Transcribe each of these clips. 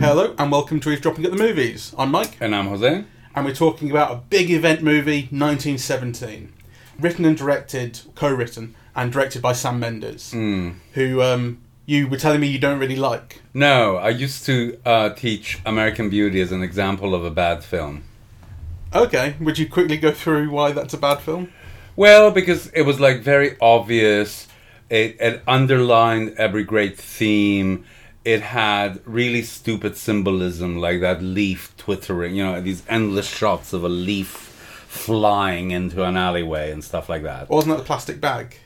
Hello and welcome to Eavesdropping at the Movies. I'm Mike, And I'm Jose. and we're talking about a big event movie, 1917, written and directed, co-written and directed by Sam Mendes, who um, you were telling me you don't really like. No, I used to uh, teach American Beauty as an example of a bad film. Okay, would you quickly go through why that's a bad film? Well, because it was like very obvious. It, it underlined every great theme. It had really stupid symbolism, like that leaf twittering, you know, these endless shots of a leaf flying into an alleyway and stuff like that. Wasn't that the plastic bag?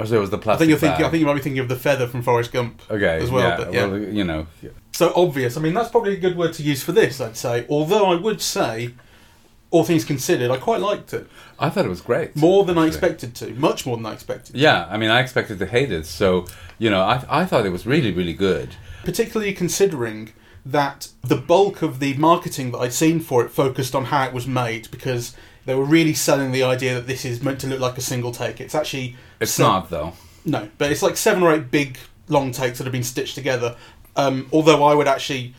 Oh, so it was the plastic. I think you're thinking. I think you might be thinking of the feather from Forrest Gump. Okay, as well, yeah, but yeah. well, you know, So obvious. I mean, that's probably a good word to use for this. I'd say. Although I would say, all things considered, I quite liked it I thought it was great. more than I expected to. Much more than I expected. Yeah, I mean, I expected to hate it, so you know, I I thought it was really really good. particularly considering that the bulk of the marketing that I'd seen for it focused on how it was made because they were really selling the idea that this is meant to look like a single take. It's actually It's se- not though. no, but it's like seven or eight big long takes that have been stitched together. Um, although I would actually,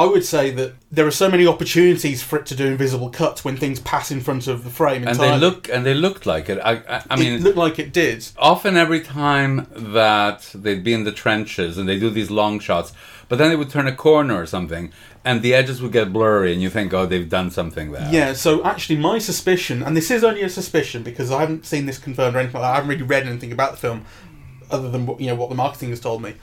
I would say that there are so many opportunities for it to do invisible cuts when things pass in front of the frame. and they look and they looked like it. I I, I mean, it looked like it did. often every time that they'd be in the trenches and they do these long shots, but then they would turn a corner or something, and the edges would get blurry, and you think, oh, they've done something there. Yeah, so actually, my suspicion, and this is only a suspicion because I haven't seen this confirmed or anything like that. I haven't really read anything about the film other than you know what the marketing has told me.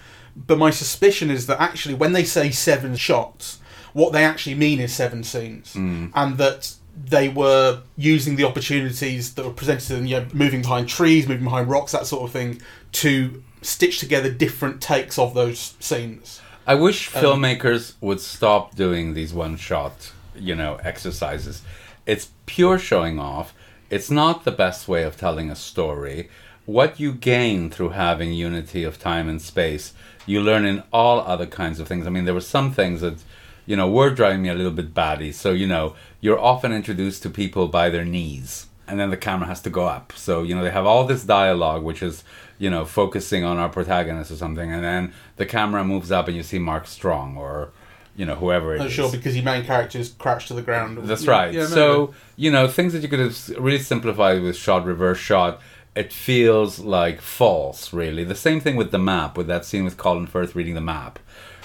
But my suspicion is that actually, when they say seven shots, what they actually mean is seven scenes, and that they were using the opportunities that were presented to them, you know, moving behind trees, moving behind rocks, that sort of thing, to stitch together different takes of those scenes. I wish Um, filmmakers would stop doing these one shot, you know, exercises. It's pure showing off. It's not the best way of telling a story. What you gain through having unity of time and space, you learn in all other kinds of things. I mean, there were some things that, you know, were driving me a little bit batty. So, you know, you're often introduced to people by their knees, and then the camera has to go up. So, you know, they have all this dialogue, which is, you know, focusing on our protagonist or something, and then the camera moves up and you see Mark Strong or, you know, whoever it I'm is. sure because your main character is crouched to the ground. That's Yeah, right. yeah, so, you know, things that you could have really simplified with shot, reverse shot, it feels like false, really. The same thing with the map, with that scene with Colin Firth reading the map,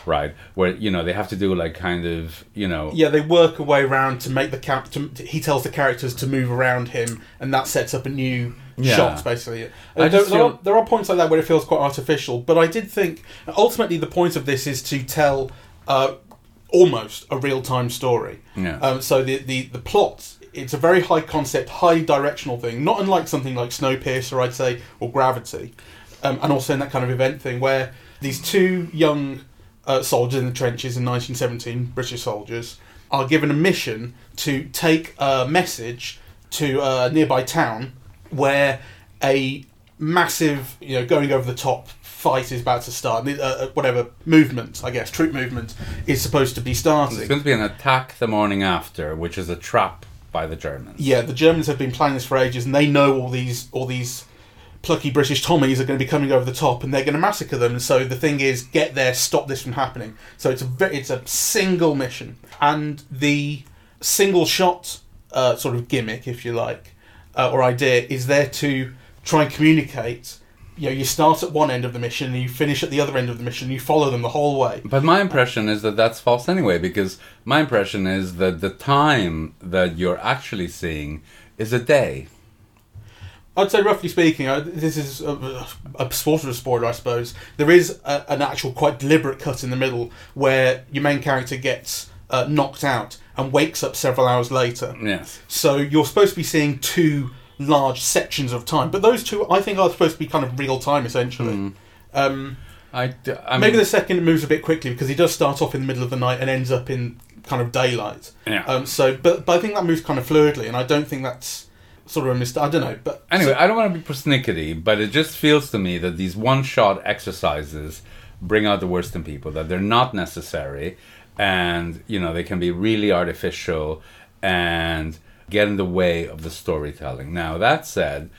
right? Where, you know, they have to do like kind of, you know, yeah, they work a way around to make the cap. To, to- he tells the characters to move around him, and that sets up a new Yeah. shots. Basically, I there, just there, are, there are points like that where it feels quite artificial. But I did think ultimately the point of this is to tell uh, almost a real time story. Yeah. Um, so the, the the plot. It's a very high concept, high directional thing, not unlike something like Snowpiercer, I'd say, or Gravity, um, and also in that kind of event thing where these two young uh, soldiers in the trenches in 1917, British soldiers, are given a mission to take a message to a nearby town where a massive, you know, going over the top fight is about to start. Uh, uh, whatever movement, I guess, troop movement is supposed to be starting. It's going to be an attack the morning after, which is a trap by the Germans. Yeah, the Germans have been planning this for ages, and they know all these all these plucky British Tommies are going to be coming over the top, and they're going to massacre them. And so the thing is, get there, stop this from happening. So it's a it's a single mission, and the single shot uh, sort of gimmick, if you like, uh, or idea, is there to try and communicate. You know, you start at one end of the mission, and you finish at the other end of the mission. And you follow them the whole way. But my impression is that that's false anyway, because my impression is that the time that you're actually seeing is a day. I'd say, roughly speaking, uh, this is a, a sort of a spoiler, I suppose. There is a, an actual quite deliberate cut in the middle where your main character gets uh, knocked out and wakes up several hours later. Yes. So you're supposed to be seeing two large sections of time, but those two, I think, are supposed to be kind of real time, essentially. Um, I, d- I maybe mean, the second moves a bit quickly because he does start off in the middle of the night and ends up in kind of daylight. Yeah. Um, so, but but I think that moves kind of fluidly, and I don't think that's sort of a mistake. I don't know, but Anyway, I don't want to be persnickety, but it just feels to me that these one shot exercises bring out the worst in people, that they're not necessary, and, you know, they can be really artificial and get in the way of the storytelling. Now, that said,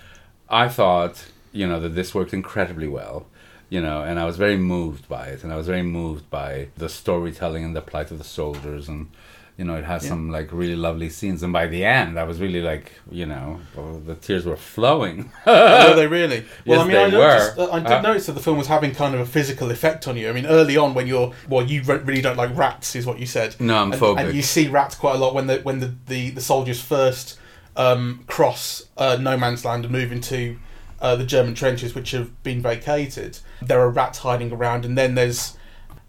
I thought you know, that this worked incredibly well. You know, and I was very moved by it, and I was very moved by the storytelling and the plight of the soldiers, and you know, it has Yeah. some like really lovely scenes. And by the end, I was really like, you know, oh, the tears were flowing. were they really? Well, Yes, I mean, I noticed. were. I did Uh, notice that the film was having kind of a physical effect on you. I mean, early on when you're well, you re- really don't like rats, is what you said. No, I'm and, phobic. and you see rats quite a lot when the when the the, the soldiers first um, cross uh, no man's land and move into uh, the German trenches, which have been vacated. There are rats hiding around, and then there's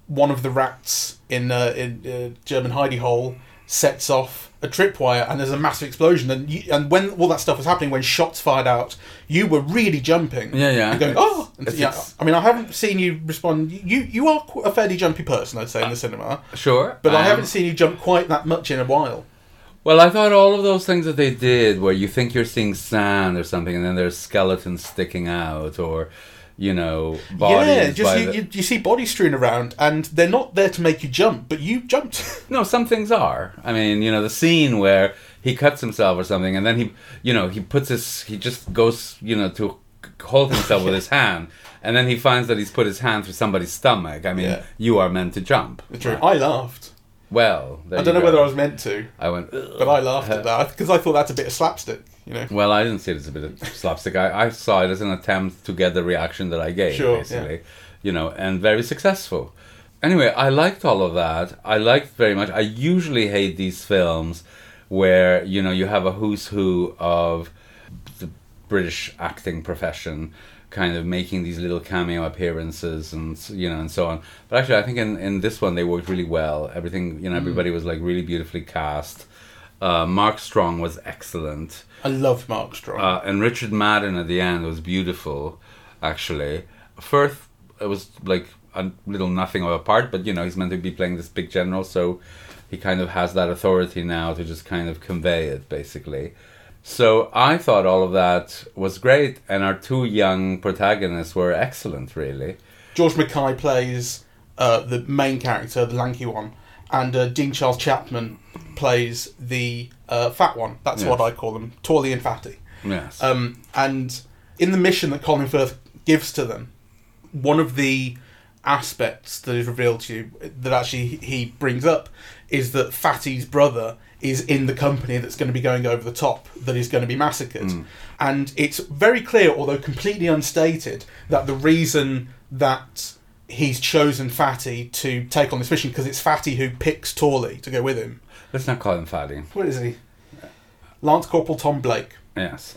one of the rats in uh, in uh, German hidey hole sets off a tripwire, and there's a massive explosion. And you, and when all that stuff was happening, when shots fired out, you were really jumping. Yeah, yeah. And going, It's- oh, and it's- yeah. it's- I mean, I haven't seen you respond. You you are a fairly jumpy person, I'd say, in the cinema. sure, But I um, haven't seen you jump quite that much in a while. Well, I thought all of those things that they did, where you think you're seeing sand or something, and then there's skeletons sticking out, or you know, bodies. yeah, just you, the- you, you see bodies strewn around, and they're not there to make you jump, but you jumped. No, some things are. I mean, you know, the scene where he cuts himself or something, and then he, you know, he puts his, he just goes, you know, to hold himself with his hand, and then he finds that he's put his hand through somebody's stomach. I mean, Yeah. you are meant to jump. True. I laughed. Well, I don't know go. whether I was meant to, I went, but I laughed at that because I thought that's a bit of slapstick. You know. Well, I didn't see it as a bit of slapstick. I, I saw it as an attempt to get the reaction that I gave, Sure, basically. You know, and very successful. Anyway, I liked all of that. I liked very much. I usually hate these films where, you know, you have a who's who of the British acting profession kind of making these little cameo appearances and you know and so on but actually i think in, in this one they worked really well everything you know mm. everybody was like really beautifully cast uh, mark strong was excellent I loved Mark Strong. uh, and Richard Madden at the end was beautiful, actually. Firth, it was like a little nothing of a part, but you know, he's meant to be playing this big general, so he kind of has that authority now to just kind of convey it, basically. So I thought all of that was great, and our two young protagonists were excellent, really. George Mackay plays uh, the main character, the lanky one, and uh, Dean Charles Chapman plays the uh, fat one. That's Yes. what I call them, tawly and fatty. Yes. Um, and in the mission that Colin Firth gives to them, one of the aspects that is revealed to you that actually he brings up is that Fatty's brother is in the company that's going to be going over the top, that is going to be massacred. And it's very clear, although completely unstated, that the reason that he's chosen Fatty to take on this mission because it's Fatty who picks Torley to go with him. Let's not call him Fatty. What is he? Lance Corporal Tom Blake Yes.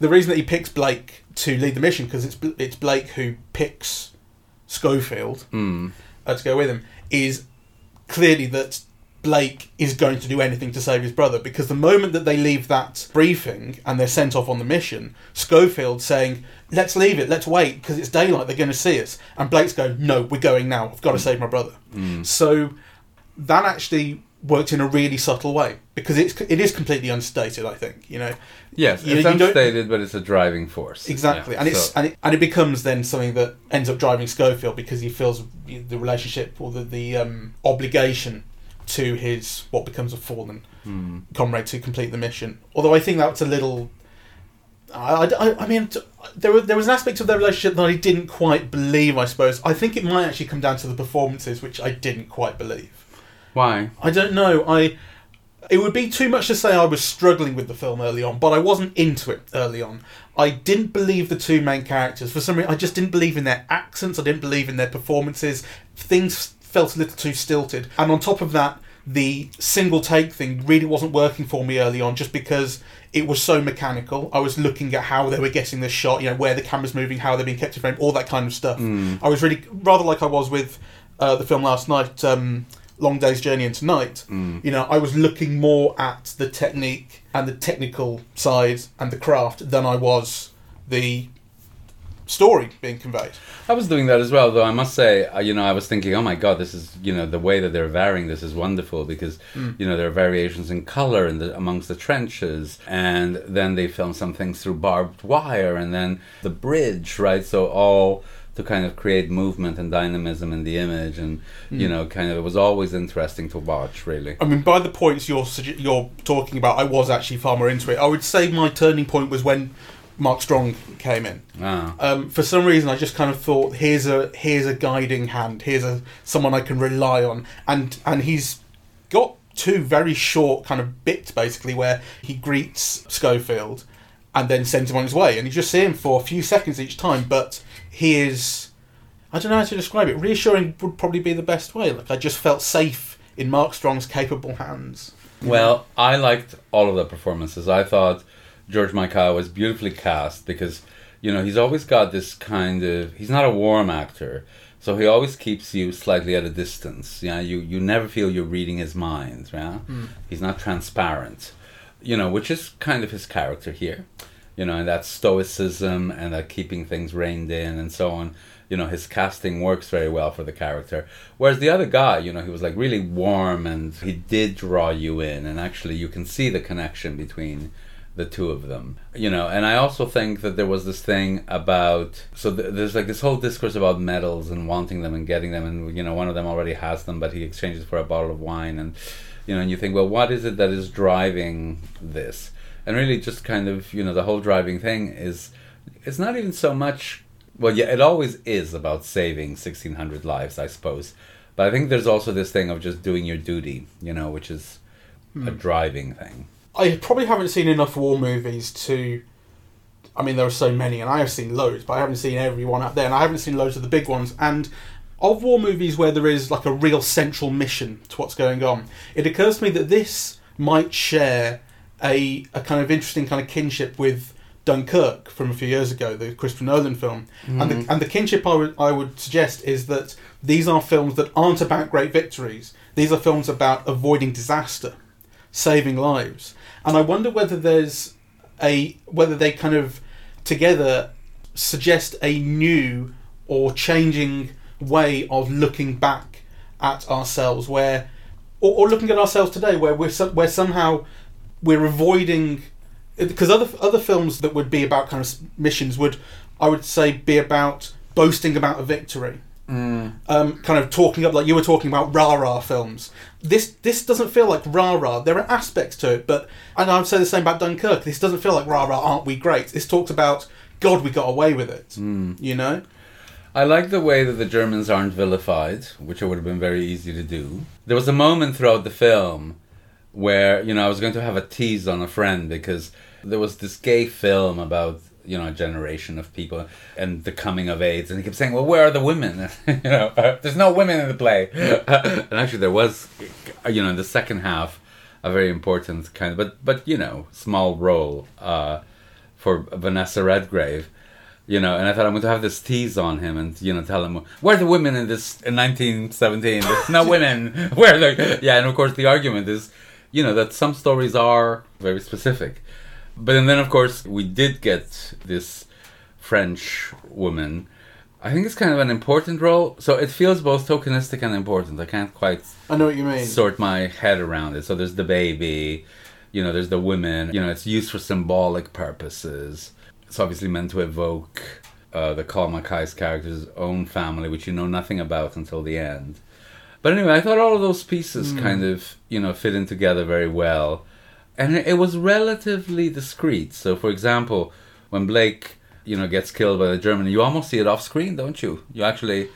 the reason that he picks Blake to lead the mission because it's it's Blake who picks Schofield Mm. uh, to go with him is clearly that Blake is going to do anything to save his brother because the moment that they leave that briefing and they're sent off on the mission, Schofield saying, "Let's leave it, let's wait because it's daylight, they're going to see us," and Blake's going, "No, we're going now. I've got to save my brother." So that actually worked in a really subtle way because it's it is completely unstated. I think you know. Yes, You- it's you unstated, but it's a driving force. Exactly, Yeah, and it's so- and it, and it becomes then something that ends up driving Schofield because he feels the relationship or the the um, obligation to his what becomes a fallen Hmm. comrade to complete the mission. Although I think that's a little. I, I, I mean, there, were, there was an aspect of their relationship that I didn't quite believe. I suppose I think it might actually come down to the performances, which I didn't quite believe. Why? I don't know. I it would be too much to say I was struggling with the film early on, but I wasn't into it early on. I didn't believe the two main characters. For some reason, I just didn't believe in their accents. I didn't believe in their performances. Things felt a little too stilted. And on top of that, the single take thing really wasn't working for me early on just because it was so mechanical. I was looking at how they were getting the shot, you know, where the camera's moving, how they're being kept in frame, all that kind of stuff. I was really, rather like I was with uh, the film last night, um, Long Day's Journey into Night, you know, I was looking more at the technique and the technical side and the craft than I was the story being conveyed. I was doing that as well, though I must say, uh, you know, I was thinking, oh my god, this is, you know, the way that they're varying this is wonderful because, you know, there are variations in color in the, amongst the trenches, and then they film some things through barbed wire, and then the bridge, right? So all to kind of create movement and dynamism in the image, and you know, kind of, it was always interesting to watch, really. I mean, by the points you're you're talking about, I was actually far more into it. I would say my turning point was when Mark Strong came in. Ah. Um, for some reason, I just kind of thought, here's a here's a guiding hand. Here's a someone I can rely on, and and he's got two very short kind of bits basically where he greets Schofield and then sends him on his way, and you just see him for a few seconds each time, but he is. I don't know how to describe it. Reassuring would probably be the best way. Like I just felt safe in Mark Strong's capable hands. Well, I liked all of the performances. I thought George Michael was beautifully cast because, you know, he's always got this kind of. He's not a warm actor, so he always keeps you slightly at a distance. Yeah, you you never feel you're reading his mind. Yeah, hmm. he's not transparent. You know, which is kind of his character here. You know, and that stoicism and that keeping things reined in and so on. You know, his casting works very well for the character. Whereas the other guy, you know, he was like really warm and he did draw you in, and actually you can see the connection between the two of them you know? And i also think that there was this thing about so th- there's like this whole discourse about medals and wanting them and getting them and you know one of them already has them but he exchanges for a bottle of wine and you know and you think well what is it that is driving this? And really just kind of you know the whole driving thing is it's not even so much well yeah it always is about saving 1600 lives i suppose. But i think there's also this thing of just doing your duty you know which is a hmm. driving thing I probably haven't seen enough war movies to. I mean, there are so many, and I have seen loads, but I haven't seen every one out there, and I haven't seen loads of the big ones. And of war movies where there is like a real central mission to what's going on, it occurs to me that this might share a, a kind of interesting kind of kinship with Dunkirk from a few years ago, the Christopher Nolan film. And, the, mm. and the kinship I would, I would suggest is that these are films that aren't about great victories, these are films about avoiding disaster saving lives. And I wonder whether there's a whether they kind of together suggest a new or changing way of looking back at ourselves, where or, or looking at ourselves today, where we're where somehow we're avoiding because other other films that would be about kind of missions would I would say be about boasting about a victory um, kind of talking up like you were talking about rah rah films. This this doesn't feel like rah rah. There are aspects to it, but and I would say the same about Dunkirk. This doesn't feel like rah rah. Aren't we great? This talks about God. We got away with it. You know. I like the way that the Germans aren't vilified, which it would have been very easy to do. There was a moment throughout the film where, you know, I was going to have a tease on a friend because there was this gay film about, you know, a generation of people and the coming of AIDS. And he kept saying, well, where are the women? you know, uh, there's no women in the play. and actually, there was, you know, in the second half, a very important kind of, but, but you know, small role uh, for Vanessa Redgrave you know, and I thought I'm going to have this tease on him and you know tell him where are the women in this in 1917? There's no women. Where are they? Yeah, and of course the argument is, you know, that some stories are very specific, but and then of course we did get this French woman. I think it's kind of an important role, so it feels both tokenistic and important. I can't quite I know what you mean. sort my head around it. So there's the baby, you know, there's the women. You know, it's used for symbolic purposes. It's obviously meant to evoke uh, the Colin Mackay's character's own family, which you know nothing about until the end. But anyway, I thought all of those pieces kind of, you know, fit in together very well. And it was relatively discreet. So, for example, when Blake, you know, gets killed by the German, you almost see it off screen, don't you? You actually,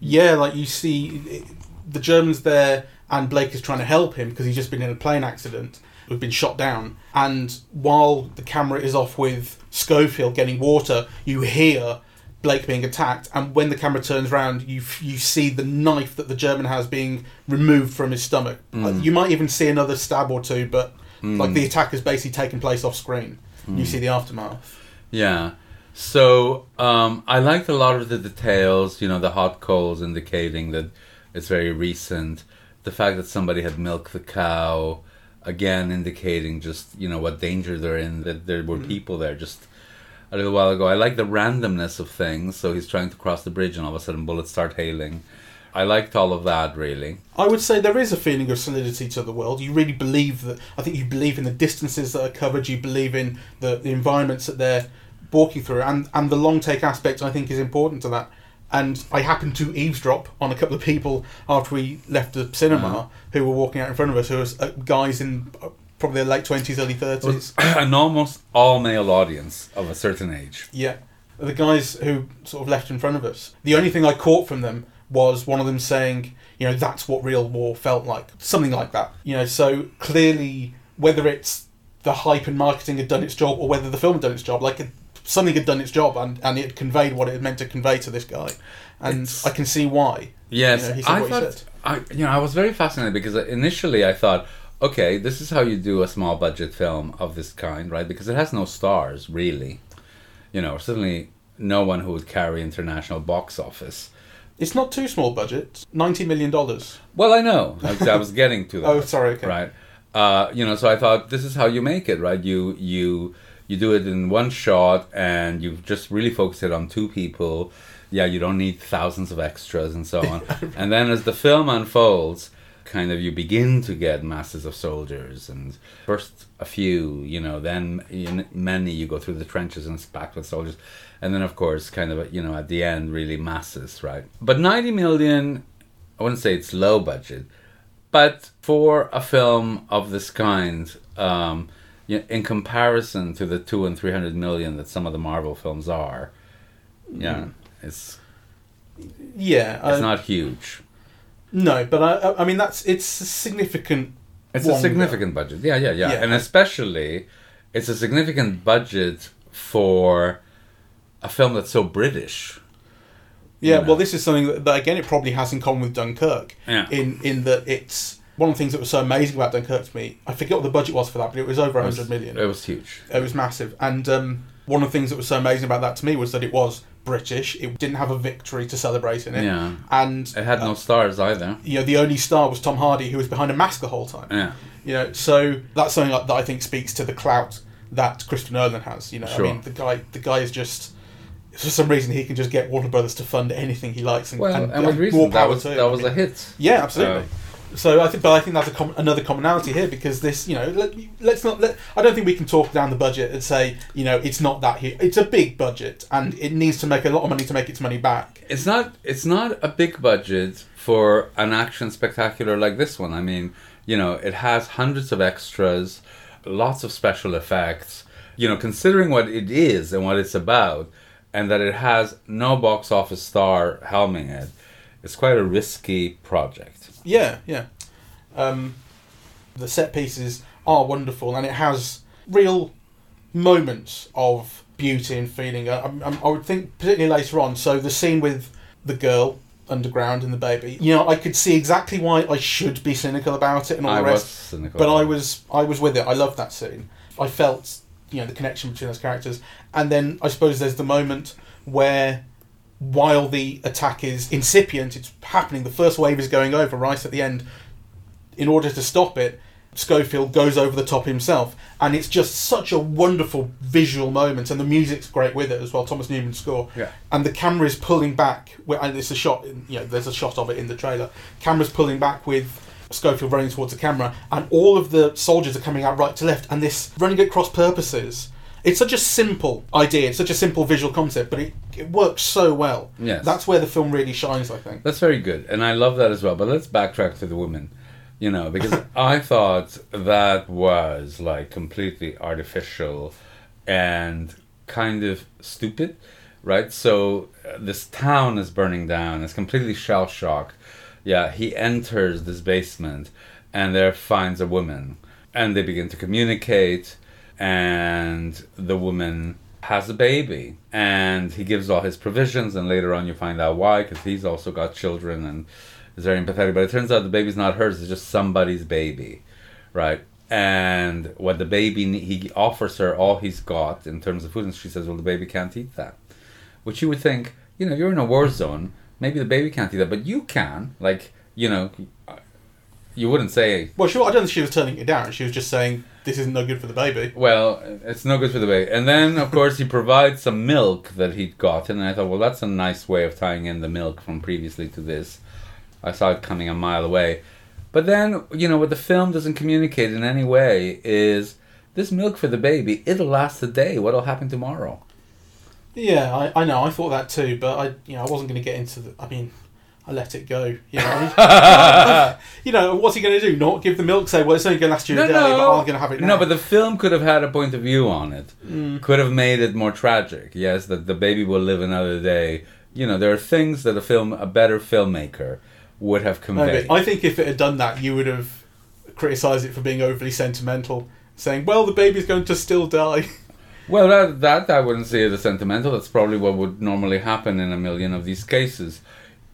Yeah, like you see the Germans there, and Blake is trying to help him because he's just been in a plane accident. We've been shot down, and while the camera is off with Schofield getting water, you hear Blake being attacked, and when the camera turns around, you you see the knife that the German has being removed from his stomach. Like, you might even see another stab or two, but Hmm. like the attack has basically taken place off screen. You hmm. see the aftermath. Yeah. So um, I liked a lot of the details, you know, the hot coals indicating that it's very recent. The fact that somebody had milked the cow, again indicating just, you know, what danger they're in, that there were hmm. people there just a little while ago. I like the randomness of things. So he's trying to cross the bridge and all of a sudden bullets start hailing. I liked all of that, really. I would say there is a feeling of solidity to the world. You really believe that. I think you believe in the distances that are covered. You believe in the, the environments that they're walking through, and and the long take aspect. I think is important to that. And I happened to eavesdrop on a couple of people after we left the cinema Uh-huh. who were walking out in front of us, who was uh, guys in uh, probably their late twenties, early thirties. an almost all male audience of a certain age. Yeah, the guys who sort of left in front of us. The only thing I caught from them was one of them saying, you know, that's what real war felt like, something like that. You know, so clearly, whether it's the hype and marketing had done its job or whether the film had done its job, like something had done its job and, and it conveyed what it meant to convey to this guy, and It's- I can see why. Yes, You know, I thought. I you know I was very fascinated because initially I thought, okay, this is how you do a small budget film of this kind, right? Because it has no stars really, you know, certainly no one who would carry international box office. It's not too small budget, ninety million dollars. Well, I know. I, I was getting to that. Oh, sorry. Okay. right uh, you know so i thought this is how you make it right you you you do it in one shot and you just really focus it on two people yeah you don't need thousands of extras and so on and then as the film unfolds kind of you begin to get masses of soldiers and first a few you know then many you go through the trenches and it's packed with soldiers. And then of course kind of you know at the end really masses right? But 90 million i wouldn't say it's low budget but for a film of this kind, um, you in comparison to the two and three hundred million that some of the Marvel films are, yeah, it's Yeah, it's uh, not huge. No, but I, I- mean that's it's a significant. It's a significant budget. Yeah, yeah, yeah, Yeah. and especially it's a significant budget for a film that's so British. Yeah, Yeah. well, this is something that, that again it probably has in common with Dunkirk. Yeah. In in that it's one of the things that was so amazing about Dunkirk to me. I forget what the budget was for that, but it was over hundred million. It was huge. It was massive, and um, one of the things that was so amazing about that to me was that it was British. It didn't have a victory to celebrate in it, Yeah, and it had no uh, stars either. you know, the only star was Tom Hardy, who was behind a mask the whole time. Yeah, You know, so that's something that I think speaks to the clout that Christopher Nolan has. You know, Sure. I mean, the guy, the guy is just for some reason he can just get Warner Brothers to fund anything he likes, and, well, and, and, with reason that was that was a hit. yeah, absolutely. Uh, so I think, but I think that's com- another commonality here because this, you know, let, let's not. Let, I don't think we can talk down the budget and say, you know, it's not that huge. It's a big budget, and it needs to make a lot of money to make its money back. it's not it's not a big budget for an action spectacular like this one. I mean, you know, it has hundreds of extras, lots of special effects. You know, considering what it is and what it's about, and that it has no box office star helming it, it's quite a risky project. Yeah, yeah. Um, the set pieces are wonderful, and it has real moments of beauty and feeling. I, I, I would think, particularly later on. So the scene with the girl underground and the baby. You know, I could see exactly why I should be cynical about it and all I the was rest. cynical. But I was, I was with it. I loved that scene. I felt, you know, the connection between those characters. And then I suppose there's the moment where while the attack is incipient, it's happening. The first wave is going over right at the end. In order to stop it, Schofield goes over the top himself, and it's just such a wonderful visual moment, and the music's great with it as well. Thomas Newman's score, Yeah. and the camera is pulling back. And it's a shot, you know, there's a shot of it in the trailer. Camera's pulling back with Schofield running towards the camera, and all of the soldiers are coming out right to left, and this running at cross purposes. It's such a simple idea. It's such a simple visual concept, but it, it works so well. Yes. That's where the film really shines, I think. That's very good, and I love that as well. But let's backtrack to the woman, you know, because I thought that was like completely artificial and kind of stupid, right? So uh, this town is burning down. It's completely shell shocked. Yeah, he enters this basement and there finds a woman, and they begin to communicate, and the woman has a baby and he gives all his provisions and later on you find out why because he's also got children and is very empathetic. But it turns out the baby's not hers it's just somebody's baby right? And what the baby he offers her all he's got in terms of food and she says well the baby can't eat that. Which you would think you know you're in a war zone maybe the baby can't eat that but you can like you know you wouldn't say Well, sure. I don't think she was turning it down. She was just saying this isn't no good for the baby. Well, it's no good for the baby. And then, of course, he provides some milk that he'd gotten. And I thought, well, that's a nice way of tying in the milk from previously to this. I saw it coming a mile away. But then, you know, what the film doesn't communicate in any way is this milk for the baby, it'll last a day. What'll happen tomorrow? Yeah, I, I know. I thought that too, but I, you know, I wasn't going to get into the. I mean, I let it go. You know, you know what's he going to do? Not give the milk? Say, well, it's only going to last you a day, but I'm going to have it now. No, but the film could have had a point of view on it. Mm. Could have made it more tragic. Yes, that the baby will live another day. You know, there are things that a film, a better filmmaker, would have conveyed. I think if it had done that, you would have criticised it for being overly sentimental, saying, "Well, the baby's going to still die." Well, that, that I wouldn't say it as sentimental. That's probably what would normally happen in a million of these cases.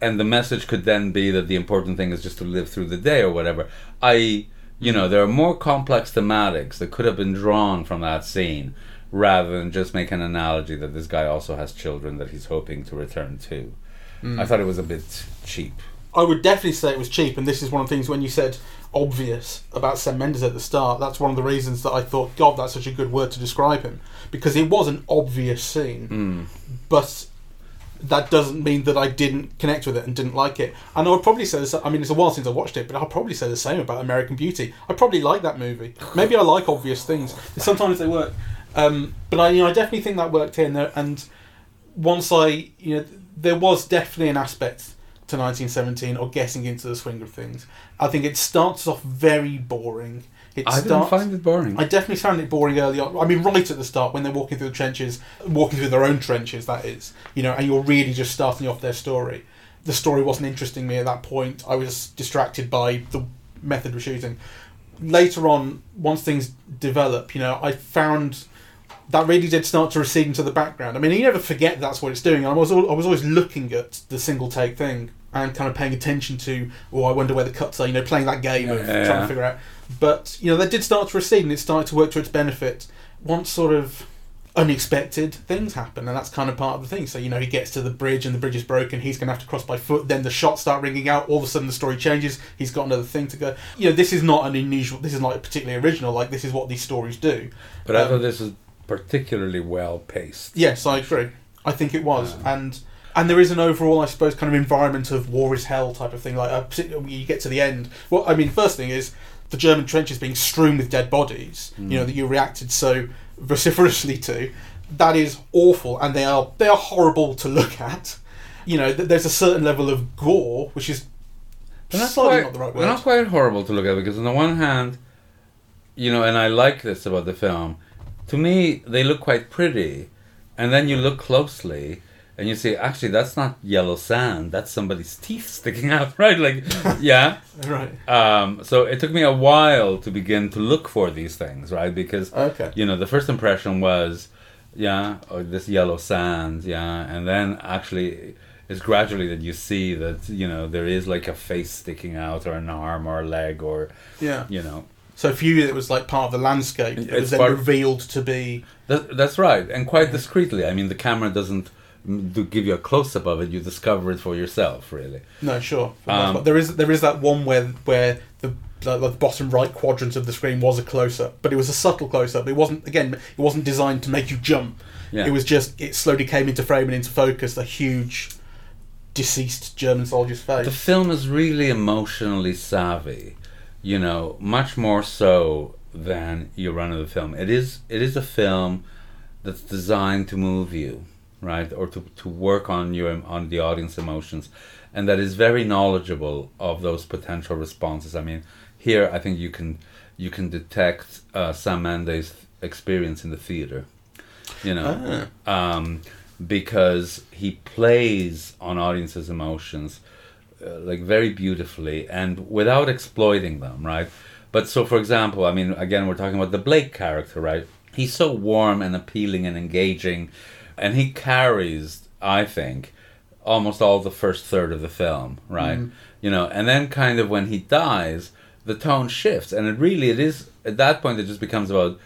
And the message could then be that the important thing is just to live through the day or whatever. I, you know, there are more complex thematics that could have been drawn from that scene rather than just make an analogy that this guy also has children that he's hoping to return to. Hmm. I thought it was a bit cheap. I would definitely say it was cheap, and this is one of the things when you said obvious about Sam Mendes at the start. That's one of the reasons that I thought, God, that's such a good word to describe him because it was an obvious scene, hmm. but that doesn't mean that I didn't connect with it and didn't like it. And I would probably say this. I mean, it's a while since I watched it, but I'll probably say the same about American Beauty. I probably like that movie. Maybe I like obvious things. Sometimes they work, um, but I, you know, I definitely think that worked. And, there, and once I, you know, there was definitely an aspect to 1917 or getting into the swing of things. I think it starts off very boring. It I didn't find it boring. I definitely found it boring early on. I mean, right at the start when they're walking through the trenches, walking through their own trenches, that is, you know, and you're really just starting off their story. The story wasn't interesting me at that point. I was distracted by the method of shooting. Later on, once things develop, you know, I found that really did start to recede into the background. I mean, you never forget that's what it's doing. I was I was always looking at the single take thing and kind of paying attention to, oh, I wonder where the cuts are. You know, playing that game of Yeah. trying to figure out. But you know, that did start to recede, and it started to work to its benefit. Once sort of unexpected things happen, and that's kind of part of the thing. So you know, he gets to the bridge, and the bridge is broken. He's going to have to cross by foot. Then the shots start ringing out. All of a sudden, the story changes. He's got another thing to go. You know, this is not an unusual. This is not particularly original. Like this is what these stories do. but I um, thought this was particularly well paced. Yes, I agree. I think it was, and and there is an overall, I suppose, kind of environment of war is hell type of thing. Like uh, you get to the end. Well, I mean, first thing is the German trenches being strewn with dead bodies. You know that you reacted so vociferously to. That is awful, and they are they are horrible to look at. You know, th- there's a certain level of gore, which is They're not quite, not the right word. they're not quite horrible to look at because on the one hand, you know, and I like this about the film. To me, they look quite pretty, and then you look closely, and you see actually that's not yellow sand. That's somebody's teeth sticking out, right? Like, yeah. right. Um, so it took me a while to begin to look for these things, right? Because Okay. you know the first impression was, yeah, oh, this yellow sand, yeah, and then actually it's gradually that you see that you know there is like a face sticking out or an arm or a leg or Yeah. you know So for you, it was like part of the landscape. It was then revealed to be. that, that's right and quite discreetly. I mean the camera doesn't do give you a close up of it. You discover it for yourself, really. No, sure. Um, but there is there is that one where where the the, the bottom right quadrant of the screen was a close up, but it was a subtle close up. It wasn't again. It wasn't designed to make you jump. Yeah. It was just it slowly came into frame and into focus. A huge deceased German soldier's face. The film is really emotionally savvy, you know, much more so than your run of the film. It is it is a film that's designed to move you, right, or to, to work on your on the audience emotions, and that is very knowledgeable of those potential responses. I mean, here I think you can you can detect uh, Sam Mendes' experience in the theater, you know um, because he plays on audiences' emotions uh, like very beautifully and without exploiting them, right? But so, for example, I mean, again, we're talking about the Blake character, right? He's so warm and appealing and engaging, and he carries, I think, almost all the first third of the film, right? Mm-hmm. You know, and then kind of when he dies, the tone shifts, and it really it is at that point it just becomes about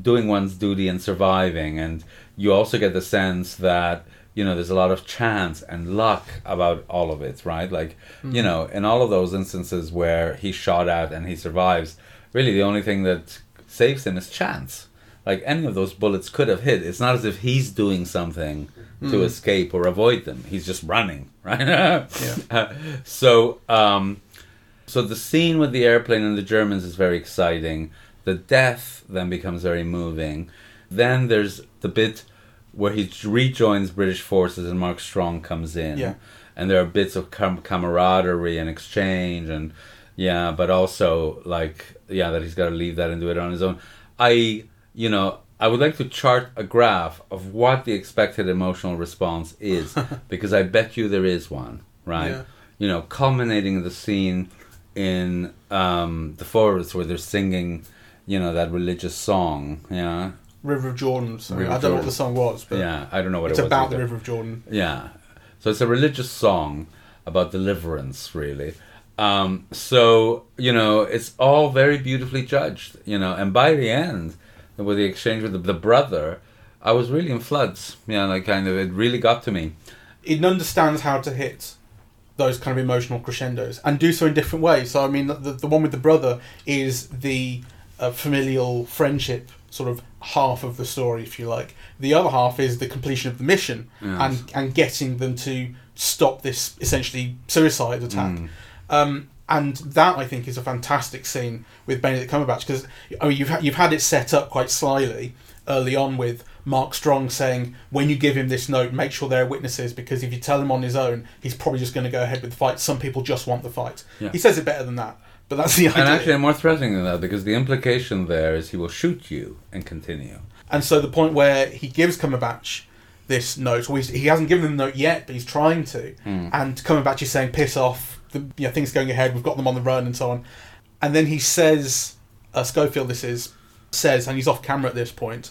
doing one's duty and surviving, and you also get the sense that you know there's a lot of chance and luck about all of it, right? Like you mm-hmm. know, in all of those instances where he's shot at and he survives, really the only thing that saves him is chance. Like any of those bullets could have hit. It's not as if he's doing something to escape or avoid them. He's just running, right? yeah. so, um, so the scene with the airplane and the Germans is very exciting. The death then becomes very moving. Then there's the bit where he rejoins British forces and Mark Strong comes in. Yeah. And there are bits of camaraderie and exchange and yeah, but also like yeah that he's got to leave that and do it on his own. I you know I would like to chart a graph of what the expected emotional response is because I bet you there is one, right? Yeah. You know, culminating the scene in um, the forest where they're singing, you know, that religious song. Yeah, River of Jordan. So River I don't know what the song was, but yeah. I don't know what it's it was. about either. the River of Jordan. Yeah. So it's a religious song about deliverance, really. Um, so, you know, it's all very beautifully judged, you know, and by the end, with the exchange with the, the brother, I was really in floods. Yeah, like kind of, it really got to me. It understands how to hit those kind of emotional crescendos and do so in different ways. So I mean, the the one with the brother is the uh, familial friendship sort of half of the story, if you like. The other half is the completion of the mission Yes. and and getting them to stop this essentially suicide attack. Mm. Um, and that I think is a fantastic scene with Benedict Cumberbatch because I mean, you've ha- you've had it set up quite slyly early on with Mark Strong saying when you give him this note, make sure there are witnesses because if you tell him on his own, he's probably just going to go ahead with the fight. Some people just want the fight. Yeah. He says it better than that, but that's the idea. And actually, more threatening than that because the implication there is he will shoot you and continue. And so the point where he gives Cumberbatch this note, or he hasn't given him the note yet, but he's trying to, hmm. and Cumberbatch is saying, "Piss off! The you know, things going ahead. We've got them on the run, and so on." And then he says, uh, "Schofield, this is says, and he's off camera at this point.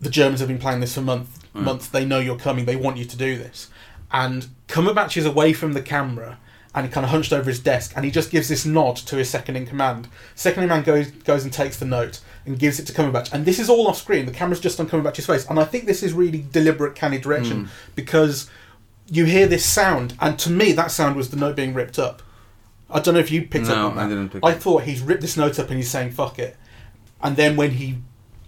The Germans have been planning this for months. Months. They know you're coming. They want you to do this." And Cumberbatch is away from the camera. And he kind of hunched over his desk, and he just gives this nod to his second in command. Second in command goes goes and takes the note and gives it to Cumberbatch, and this is all off screen. The camera's just on Cumberbatch's face, and I think this is really deliberate, canny direction because you hear this sound, and to me, that sound was the note being ripped up. I don't know if you picked No, up on that. I didn't pick I thought he's ripped this note up and he's saying "fuck it," and then when he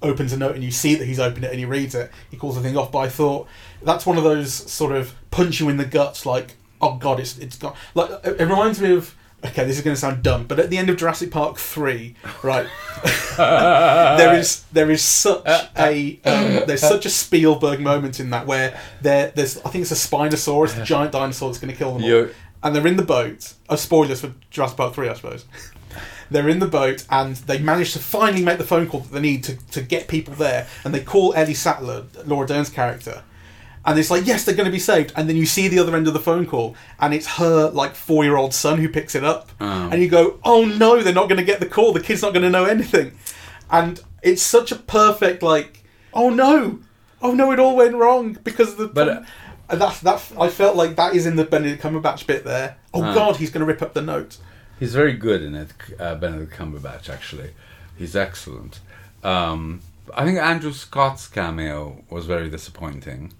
opens a note and you see that he's opened it and he reads it, he calls the thing off. But I thought that's one of those sort of punch you in the guts, like oh god, it's it's got like it reminds me of. Okay, this is going to sound dumb, but at the end of Jurassic Park three, right, there is there is such uh, uh, a um, uh, there's such a Spielberg moment in that where there there's I think it's a Spinosaurus, the giant dinosaur that's going to kill them all, and they're in the boat. Oh, spoilers for Jurassic Park three, I suppose. they're in the boat and they manage to finally make the phone call that they need to, to get people there, and they call Ellie Sattler, Laura Dern's character. And it's like, yes, they're going to be saved. And then you see the other end of the phone call, and it's her, like, four year old son who picks it up. Oh. And you go, oh no, they're not going to get the call. The kid's not going to know anything. And it's such a perfect, like, oh no, oh no, it all went wrong because of the. But, uh, and that's that. I felt like that is in the Benedict Cumberbatch bit there. Oh Ah. god, he's going to rip up the note. He's very good in it, uh, Benedict Cumberbatch, actually. He's excellent. Um, I think Andrew Scott's cameo was very disappointing.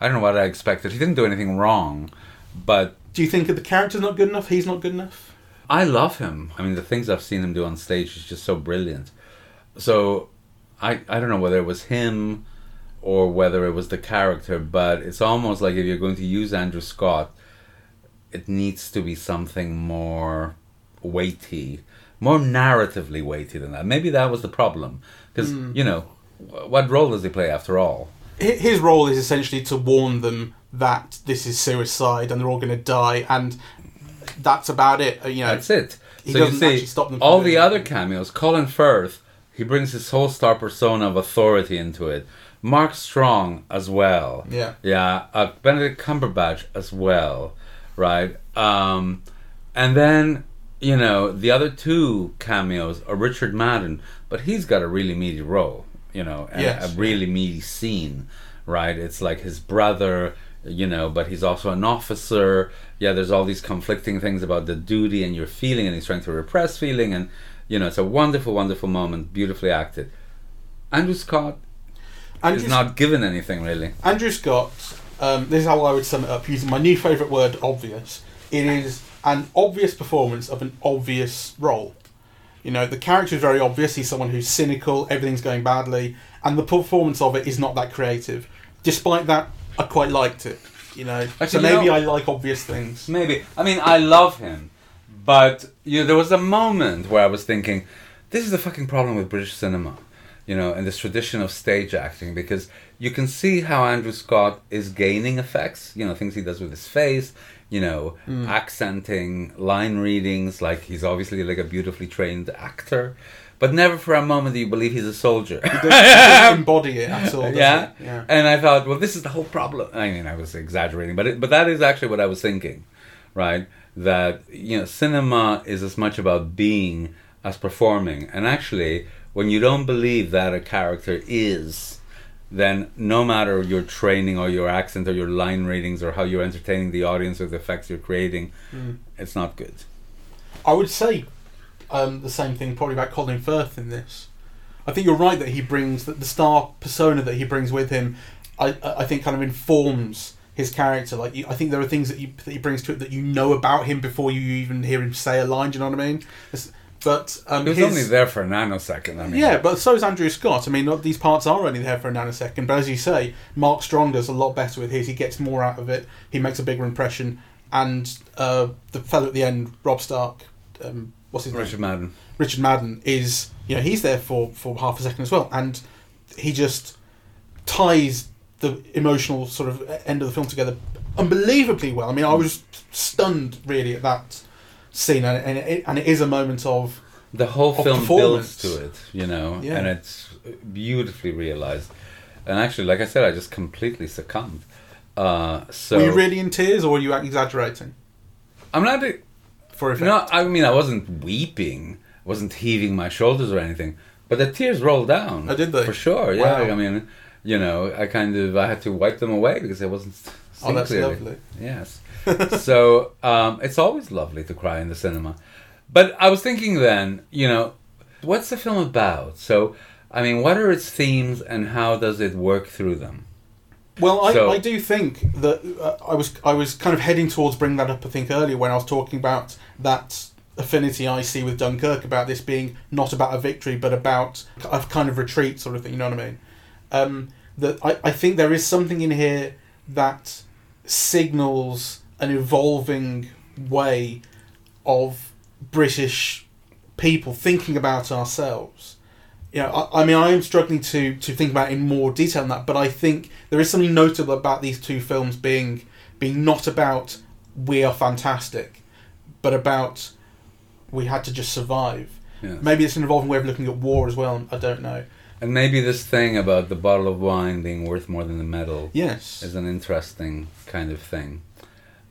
I don't know what I expected. He didn't do anything wrong, but Do you think that the character's not good enough? He's not good enough. I love him. I mean, the things I've seen him do on stage is just so brilliant. So, I I don't know whether it was him or whether it was the character, but it's almost like if you're going to use Andrew Scott, it needs to be something more weighty, more narratively weighty than that. Maybe that was the problem, because hmm. you know, what role does he play after all? Hi- His role is essentially to warn them that this is suicide and they're all going to die, and that's about it. You know, That's it. He so you doesn't see, actually stop them all the other cameos, Colin Firth, he brings his whole star persona of authority into it. Mark Strong as well. Yeah. Yeah. Uh, Benedict Cumberbatch as well, right? Um, and then you know the other two cameos are Richard Madden, but he's got a really meaty role. You know, and Yes. a really meaty scene, right? It's like his brother, you know, but he's also an officer. Yeah, there's all these conflicting things about the duty and your feeling, and he's trying to repress feeling, and you know, it's a wonderful, wonderful moment, beautifully acted. Andrew Scott Andrew, is not given anything really. Andrew Scott. Um, this is how I would sum it up using my new favourite word, obvious. It is an obvious performance of an obvious role. You know, the character is very obvious. He's someone who's cynical, everything's going badly, and the performance of it is not that creative. Despite that, I quite liked it. You know, so Actually, you maybe know- I like obvious things. Maybe. I mean, I love him, but you know, there was a moment where I was thinking, this is the fucking problem with British cinema. you know, and this tradition of stage acting because you can see how Andrew Scott is gaining effects, you know, things he does with his face, you know, mm. accenting, line readings, like he's obviously like a beautifully trained actor, but never for a moment do you believe he's a soldier. He doesn't embody it at all. yeah? yeah. And I thought, well, this is the whole problem. I mean, I was exaggerating, but it, but that is actually what I was thinking, right? That you know, cinema is as much about being as performing, and actually, when you don't believe that a character is, then no matter your training or your accent or your line readings or how you're entertaining the audience or the effects you're creating, Mm. it's not good. I would say um, the same thing probably about Colin Firth in this. I think you're right that he brings that the star persona that he brings with him. I I think kind of informs his character. Like you, I think there are things that, you, that he brings to it that you know about him before you even hear him say a line. Do you know what I mean? It's- But um, He was his- only there for a nanosecond. I mean, yeah, but so is Andrew Scott. I mean, these parts are only there for a nanosecond, but as you say, Mark Strong does a lot better with his. He gets more out of it. He makes a bigger impression. And uh, the fellow at the end, Robb Stark, um, what's his name? Richard Madden. Richard Madden is you know he's there for for half a second as well, and he just ties the emotional sort of end of the film together unbelievably well. I mean, I was stunned really at that scene, and, and, it, and it is a moment of the whole of film builds to it, you know, Yeah. and it's beautifully realized. And actually, like I said, I just completely succumbed. Uh, so were you really in tears or were you exaggerating I'm not. for effect? No, I mean I wasn't weeping, wasn't heaving my shoulders or anything, but the tears rolled down. I did they? For sure. Yeah. Wow. I mean, you know, I kind of I had to wipe them away because I wasn't. Oh, that's clearly. lovely. Yes. so um, it's always lovely to cry in the cinema. But I was thinking then, you know, what's the film about? So, I mean, what are its themes and how does it work through them? Well, I, So- I do think that uh, I was I was kind of heading towards bringing that up. I think earlier when I was talking about that affinity I see with Dunkirk about this being not about a victory but about a kind of retreat sort of thing. You know what I mean? Um, that I, I think there is something in here that signals an evolving way of British people thinking about ourselves. You know, I, I mean, I am struggling to to think about it in more detail than that, but I think there is something notable about these two films being being not about we are fantastic, but about we had to just survive. Yes. Maybe it's an evolving way of looking at war as well. I don't know. And maybe this thing about the bottle of wine being worth more than the medal Yes, is an interesting kind of thing.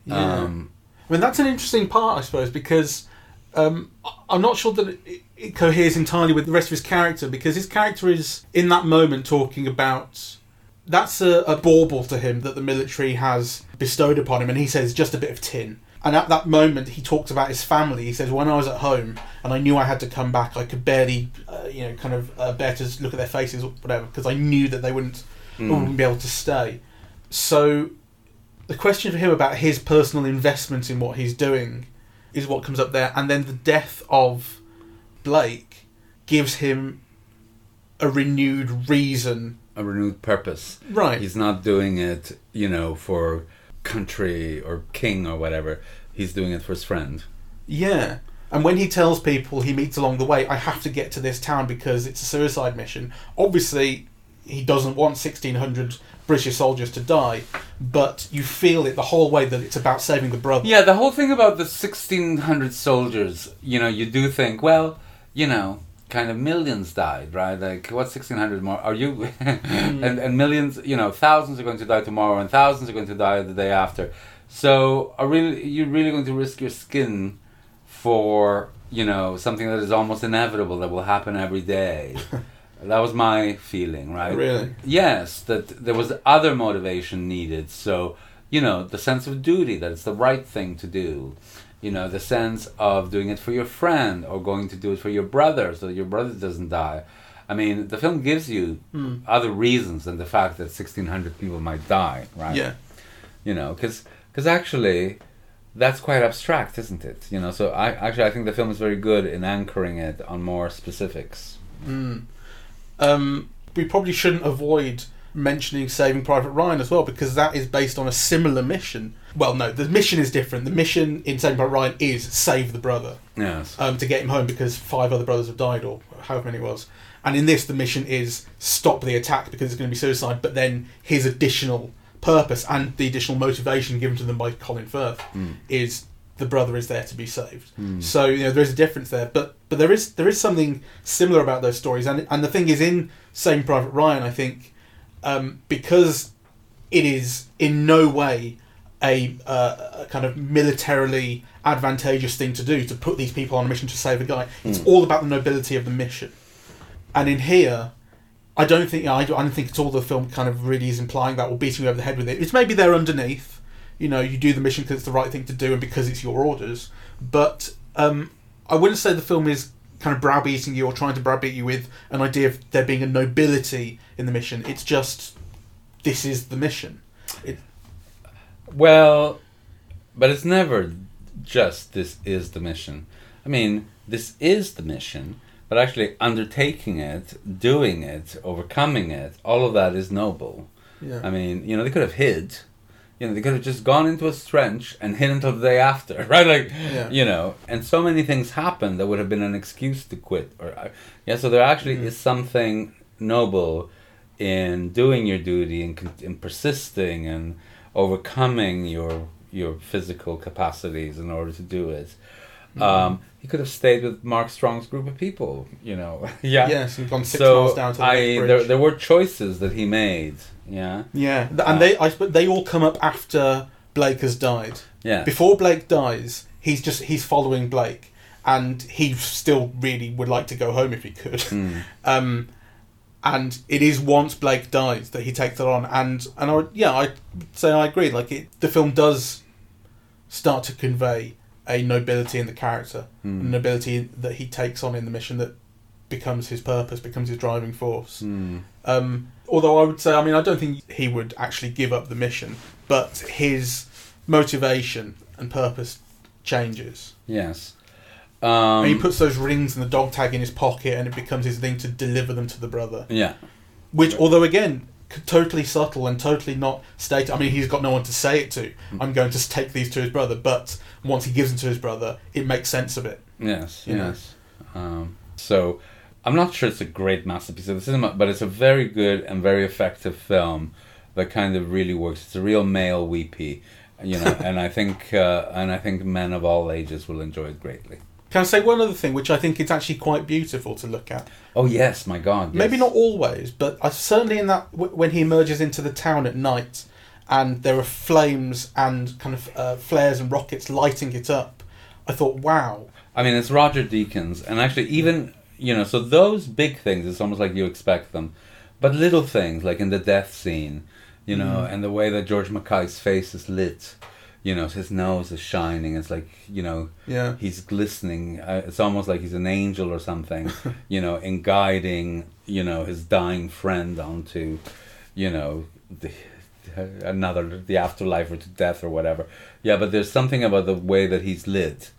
Yeah. Um, I mean that's an interesting part, I suppose, because um, I'm not sure that it, it coheres entirely with the rest of his character because his character is in that moment talking about that's a, a bauble to him that the military has bestowed upon him, and he says just a bit of tin. And at that moment, he talks about his family. He says, "When I was at home and I knew I had to come back, I could barely, uh, you know, kind of uh, bear to look at their faces or whatever, because I knew that they wouldn't, Mm. wouldn't be able to stay." So, the question for him about his personal investment in what he's doing is what comes up there, and then the death of Blake gives him a renewed reason. a renewed purpose. Right. He's not doing it, you know, for country or king or whatever. He's doing it for his friend. Yeah. And when he tells people he meets along the way, I have to get to this town because it's a suicide mission. Obviously, he doesn't want 1,600 British soldiers to die, but you feel it the whole way that it's about saving the brother. Yeah, the whole thing about the 1600 soldiers, you know, you do think, well, you know, kind of millions died, right? Like, what's 1600 more? Are you. Hmm. and, and millions, you know, thousands are going to die tomorrow and thousands are going to die the day after. So, are really you're really going to risk your skin for, you know, something that is almost inevitable that will happen every day? that was my feeling, right? Really? Yes, that there was other motivation needed. So, you know, the sense of duty that it's the right thing to do. You know, the sense of doing it for your friend or going to do it for your brother so that your brother doesn't die. I mean, the film gives you Hmm. other reasons than the fact that 1600 people might die, right? Yeah. You know, because actually that's quite abstract, isn't it? You know, so I actually I think the film is very good in anchoring it on more specifics. Mm. Um, we probably shouldn't avoid mentioning Saving Private Ryan as well because that is based on a similar mission. Well, no, the mission is different. The mission in Saving Private Ryan is save the brother Yes. um, to get him home because five other brothers have died or however many it was. And in this, the mission is stop the attack because it's going to be suicide. But then his additional purpose and the additional motivation given to them by Colin Firth is the brother is there to be saved. So you know there is a difference there, but but there is there is something similar about those stories. And and the thing is, in Saving Private Ryan, I think um, because it is in no way a, uh, a kind of militarily advantageous thing to do to put these people on a mission to save a guy. It's all about the nobility of the mission. And in here, I don't think I don't think at all the film kind of really is implying that or beating you over the head with it. It's maybe there underneath. You know, you do the mission because it's the right thing to do and because it's your orders. But um, I wouldn't say the film is kind of browbeating you or trying to browbeat you with an idea of there being a nobility in the mission. It's just this is the mission. It, Well, but it's never just this is the mission. I mean, this is the mission, but actually undertaking it, doing it, overcoming it, all of that is noble. yeah. I mean, you know, they could have hid. You know, they could have just gone into a trench and hid until the day after, right? Like, Yeah. you know, and so many things happened that would have been an excuse to quit. Or, uh, yeah, so there actually Mhm. is something noble in doing your duty and in persisting and overcoming your your physical capacities in order to do it. Mm-hmm. Um, he could have stayed with Mark Strong's group of people, you know. yeah. Yes, and gone six so miles down to the I there, there were choices that he made. Yeah. Yeah, th- Uh, and they I suppose they all come up after Blake has died. Yeah. Before Blake dies, he's just he's following Blake, and he still really would like to go home if he could. Mm. Um, and it is once Blake dies that he takes it on, and and I would, yeah I say I agree. Like it, the film does start to convey a nobility in the character, Mm. a nobility that he takes on in the mission that becomes his purpose, becomes his driving force. Mm. Um, although I would say, I mean, I don't think he would actually give up the mission, but his motivation and purpose changes. Yes. Um, and he puts those rings and the dog tag in his pocket, and it becomes his thing to deliver them to the brother. yeah. Which, although again, totally subtle and totally not stated. I mean, he's got no one to say it to. I'm going to take these to his brother, but once he gives them to his brother, it makes sense of it. Yes. Yes. Um, so I'm not sure it's a great masterpiece of the cinema, but it's a very good and very effective film that kind of really works. It's a real male weepy, you know, and I think uh, and I think men of all ages will enjoy it greatly. Can I say one other thing, which I think is actually quite beautiful to look at? Oh yes, my God. Yes. Maybe not always, but I, certainly in that w- when he emerges into the town at night, and there are flames and kind of uh, flares and rockets lighting it up. I thought, wow, I mean, it's Roger Deakins, and actually, even you know, so those big things, it's almost like you expect them, but little things like in the death scene, you know, Mm. and the way that George Mackay's face is lit, you know, his nose is shining. It's like you know, yeah, he's glistening. Uh, it's almost like he's an angel or something, you know, in guiding you know his dying friend onto, you know, the, another the afterlife or to death or whatever. Yeah, but there's something about the way that he's lit,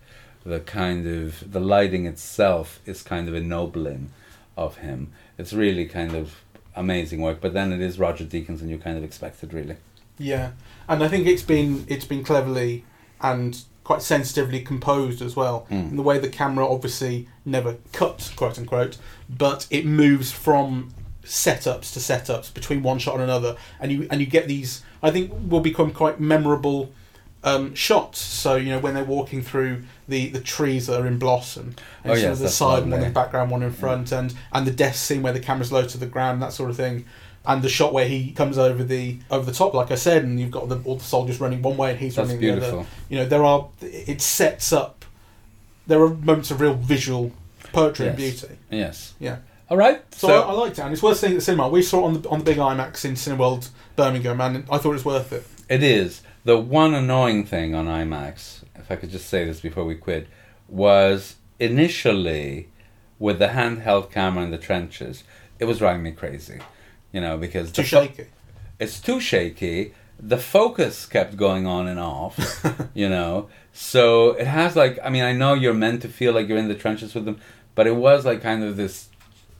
the kind of the lighting itself is kind of ennobling of him. It's really kind of amazing work. But then it is Roger Deakins, and you kind of expect it really. yeah, and I think it's been it's been cleverly and quite sensitively composed as well. Mm. In the way the camera obviously never cuts, quote unquote, but it moves from setups to setups between one shot and another, and you and you get these. I think will become quite memorable um, shots. So you know when they're walking through the, the trees that are in blossom, and Oh, yes, the side, one in the background, one in front, and and the death scene where the camera's low to the ground, that sort of thing. And the shot where he comes over the over the top, like I said, and you've got the, all the soldiers running one way and he's That's running the other beautiful. you know there are it sets up there are moments of real visual poetry and beauty Yes. yeah All right. so, I, I liked it and it's worth seeing at the cinema we saw it on the on the big IMAX in Cineworld Birmingham and I thought it was worth it It is. The one annoying thing on IMAX, if I could just say this before we quit, was initially with the handheld camera in the trenches, it was driving me crazy. You know, because too the fo- it's too shaky. The focus kept going on and off, you know. So it has like I mean I know you're meant to feel like you're in the trenches with them, but it was like kind of this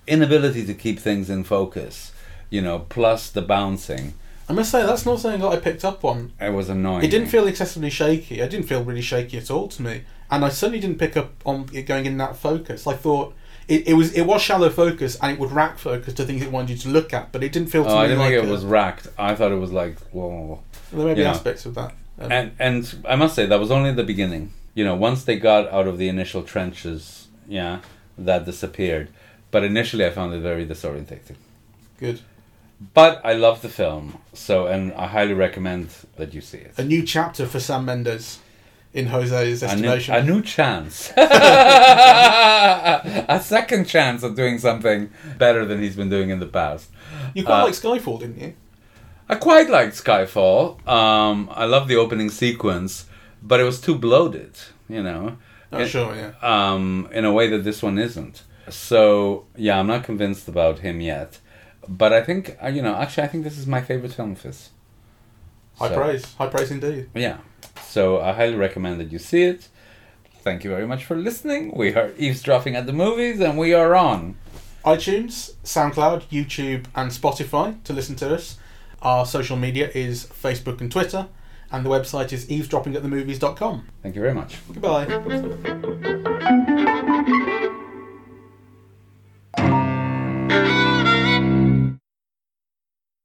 inability to keep things in focus, you know, plus the bouncing. I must say that's not something that I picked up on It was annoying. it didn't feel excessively shaky it didn't feel really shaky at all to me and I certainly didn't pick up on it going in that focus I thought it, it was it was shallow focus and it would rack focus to things it wanted you to look at, but it didn't feel to Oh, I didn't like think it a- was racked. I thought it was like whoa. there may be know. aspects of that. Um, And and I must say that was only the beginning. You know, once they got out of the initial trenches, yeah, that disappeared. But initially, I found it very disorientating. good. But I love the film, so and I highly recommend that you see it. A new chapter for Sam Mendes in Jose's A new, estimation. a new chance, a second chance of doing something better than he's been doing in the past. you quite uh, like Skyfall, didn't you? I quite liked Skyfall. Um, I love the opening sequence, but it was too bloated, you know. Oh, It- sure, yeah. um, in a way that this one isn't. So yeah, I'm not convinced about him yet, but I think uh, you know. Actually, I think this is my favorite film of his. High So, praise. High praise indeed. Yeah, so I highly recommend that you see it. Thank you very much for listening. We are eavesdropping at the movies, and we are on. iTunes, SoundCloud, YouTube, and Spotify to listen to us. Our social media is Facebook and Twitter, and the website is eavesdroppingatthemovies.com. Thank you very much. Goodbye.